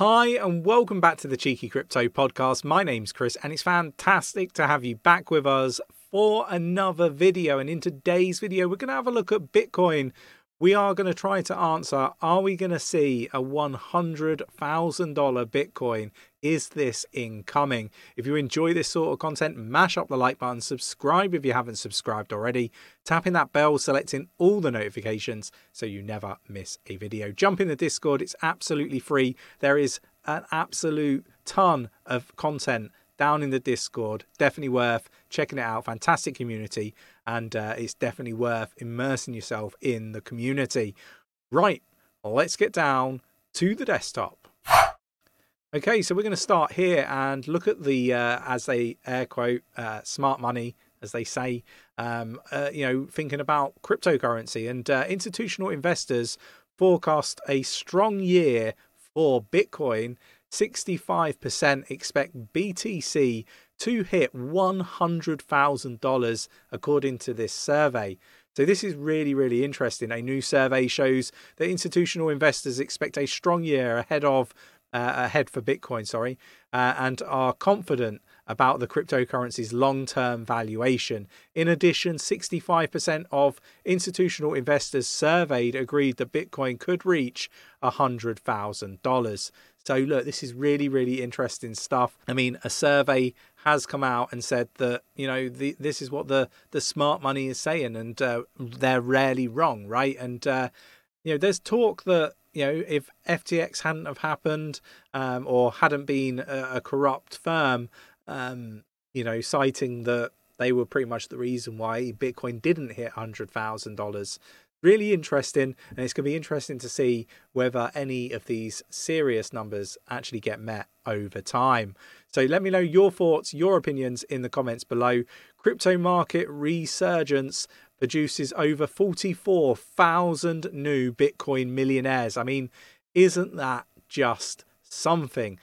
Hi, and welcome back to the Cheeky Crypto Podcast. My name's Chris, and it's fantastic to have you back with us for another video. And in today's video, we're going to have a look at Bitcoin. We are going to try to answer are we going to see a $100,000 Bitcoin is this incoming? If you enjoy this sort of content, mash up the like button, subscribe if you haven't subscribed already, tapping that bell, selecting all the notifications so you never miss a video. Jump in the Discord, it's absolutely free. There is an absolute ton of content down in the Discord. Definitely worth checking it out. Fantastic community, and uh, it's definitely worth immersing yourself in the community. Right, let's get down to the desktop. Okay, so we're going to start here and look at the, uh, as they air quote, uh, smart money, as they say, um, uh, you know, thinking about cryptocurrency. And uh, institutional investors forecast a strong year for Bitcoin. 65% expect BTC to hit $100,000, according to this survey. So, this is really, really interesting. A new survey shows that institutional investors expect a strong year ahead of uh, ahead for Bitcoin, sorry, uh, and are confident about the cryptocurrency's long term valuation. In addition, 65% of institutional investors surveyed agreed that Bitcoin could reach $100,000. So, look, this is really, really interesting stuff. I mean, a survey has come out and said that, you know, the, this is what the, the smart money is saying, and uh, they're rarely wrong, right? And, uh, you know, there's talk that you know, if FTX hadn't have happened um, or hadn't been a, a corrupt firm, um, you know, citing that they were pretty much the reason why Bitcoin didn't hit hundred thousand dollars. Really interesting, and it's going to be interesting to see whether any of these serious numbers actually get met over time. So let me know your thoughts, your opinions in the comments below. Crypto market resurgence produces over 44,000 new Bitcoin millionaires. I mean, isn't that just something?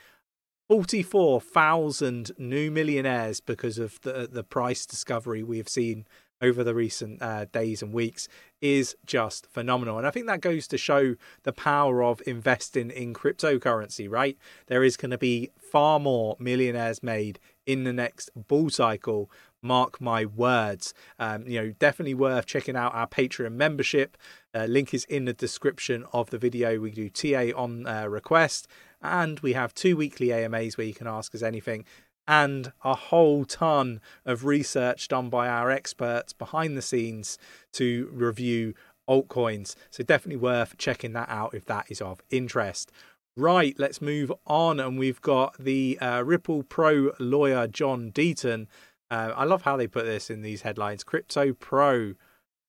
44,000 new millionaires because of the the price discovery we have seen over the recent uh, days and weeks is just phenomenal. And I think that goes to show the power of investing in cryptocurrency, right? There is going to be far more millionaires made in the next bull cycle Mark my words. Um, you know, definitely worth checking out our Patreon membership. Uh, link is in the description of the video. We do TA on uh, request, and we have two weekly AMAs where you can ask us anything, and a whole ton of research done by our experts behind the scenes to review altcoins. So definitely worth checking that out if that is of interest. Right, let's move on. And we've got the uh, Ripple Pro lawyer, John Deaton, uh, I love how they put this in these headlines. Crypto pro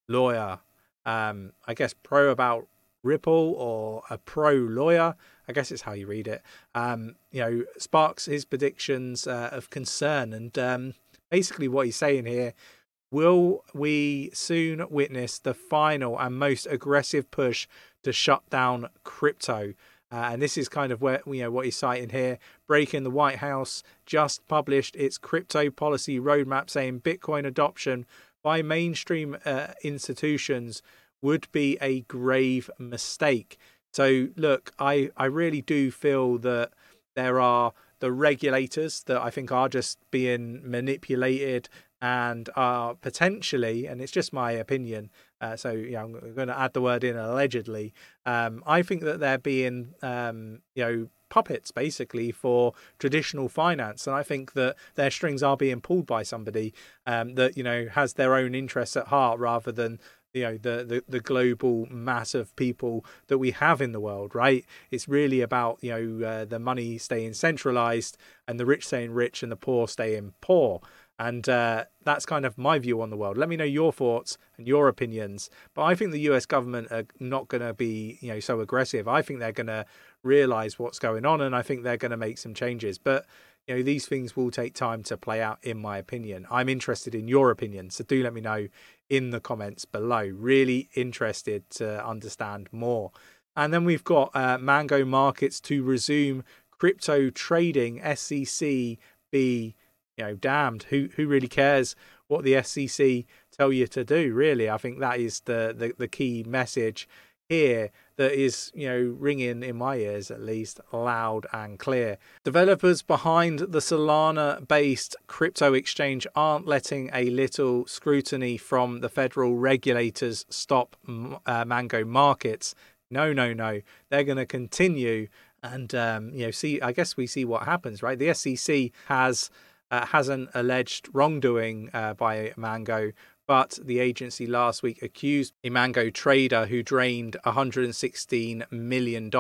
lawyer. Um, I guess pro about Ripple or a pro lawyer. I guess it's how you read it. Um, you know, sparks his predictions uh, of concern. And um, basically, what he's saying here will we soon witness the final and most aggressive push to shut down crypto? Uh, and this is kind of where you know what he's citing here. Breaking the White House just published its crypto policy roadmap, saying Bitcoin adoption by mainstream uh, institutions would be a grave mistake. So, look, I I really do feel that there are the regulators that I think are just being manipulated and are potentially, and it's just my opinion. Uh, so know, I'm going to add the word in allegedly. Um, I think that they're being, um, you know, puppets basically for traditional finance, and I think that their strings are being pulled by somebody um, that you know has their own interests at heart rather than you know the, the the global mass of people that we have in the world right it's really about you know uh, the money staying centralized and the rich staying rich and the poor staying poor and uh, that's kind of my view on the world. Let me know your thoughts and your opinions. But I think the US government are not going to be, you know, so aggressive. I think they're going to realize what's going on, and I think they're going to make some changes. But you know, these things will take time to play out, in my opinion. I'm interested in your opinion, so do let me know in the comments below. Really interested to understand more. And then we've got uh, Mango Markets to resume crypto trading. SEC be you know, damned. Who who really cares what the SEC tell you to do? Really, I think that is the the, the key message here that is, you know, ringing in my ears at least loud and clear. Developers behind the Solana based crypto exchange aren't letting a little scrutiny from the federal regulators stop uh, Mango markets. No, no, no. They're going to continue and um, you know see i guess we see what happens right the sec has uh, hasn't alleged wrongdoing uh, by mango but the agency last week accused a Mango trader who drained $116 million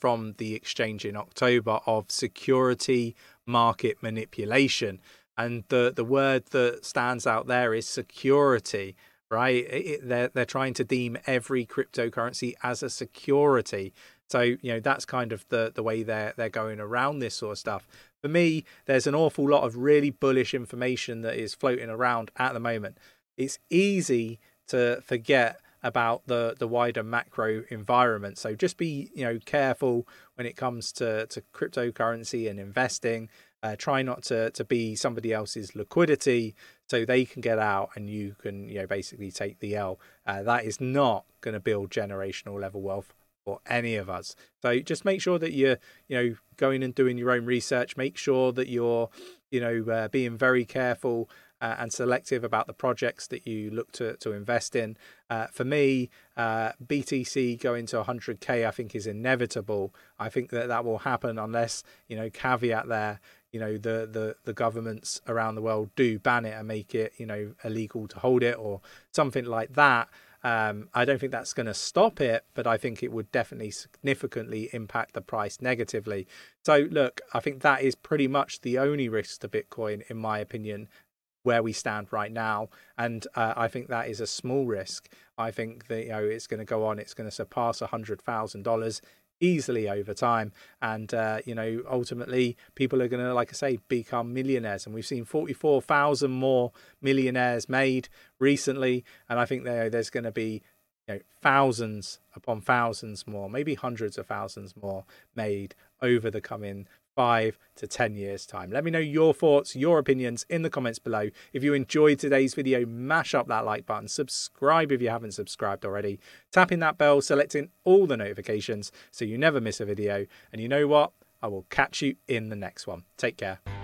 from the exchange in October of security market manipulation. And the, the word that stands out there is security, right? It, they're, they're trying to deem every cryptocurrency as a security. So, you know, that's kind of the, the way they're, they're going around this sort of stuff. For me, there's an awful lot of really bullish information that is floating around at the moment it's easy to forget about the the wider macro environment. So just be you know careful when it comes to to cryptocurrency and investing. Uh, try not to to be somebody else's liquidity so they can get out and you can you know basically take the L. Uh, that is not going to build generational level wealth for any of us. So just make sure that you're you know going and doing your own research. Make sure that you're you know uh, being very careful uh, and selective about the projects that you look to, to invest in. Uh, for me, uh, BTC going to 100k, I think is inevitable. I think that that will happen unless, you know, caveat there, you know, the, the, the governments around the world do ban it and make it, you know, illegal to hold it or something like that. Um, I don't think that's going to stop it, but I think it would definitely significantly impact the price negatively. So, look, I think that is pretty much the only risk to Bitcoin, in my opinion, where we stand right now. And uh, I think that is a small risk. I think that you know it's going to go on. It's going to surpass hundred thousand dollars easily over time and uh, you know ultimately people are going to like i say become millionaires and we've seen 44,000 more millionaires made recently and i think there there's going to be you know thousands upon thousands more maybe hundreds of thousands more made over the coming five to 10 years' time. Let me know your thoughts, your opinions in the comments below. If you enjoyed today's video, mash up that like button, subscribe if you haven't subscribed already, tapping that bell, selecting all the notifications so you never miss a video. And you know what? I will catch you in the next one. Take care.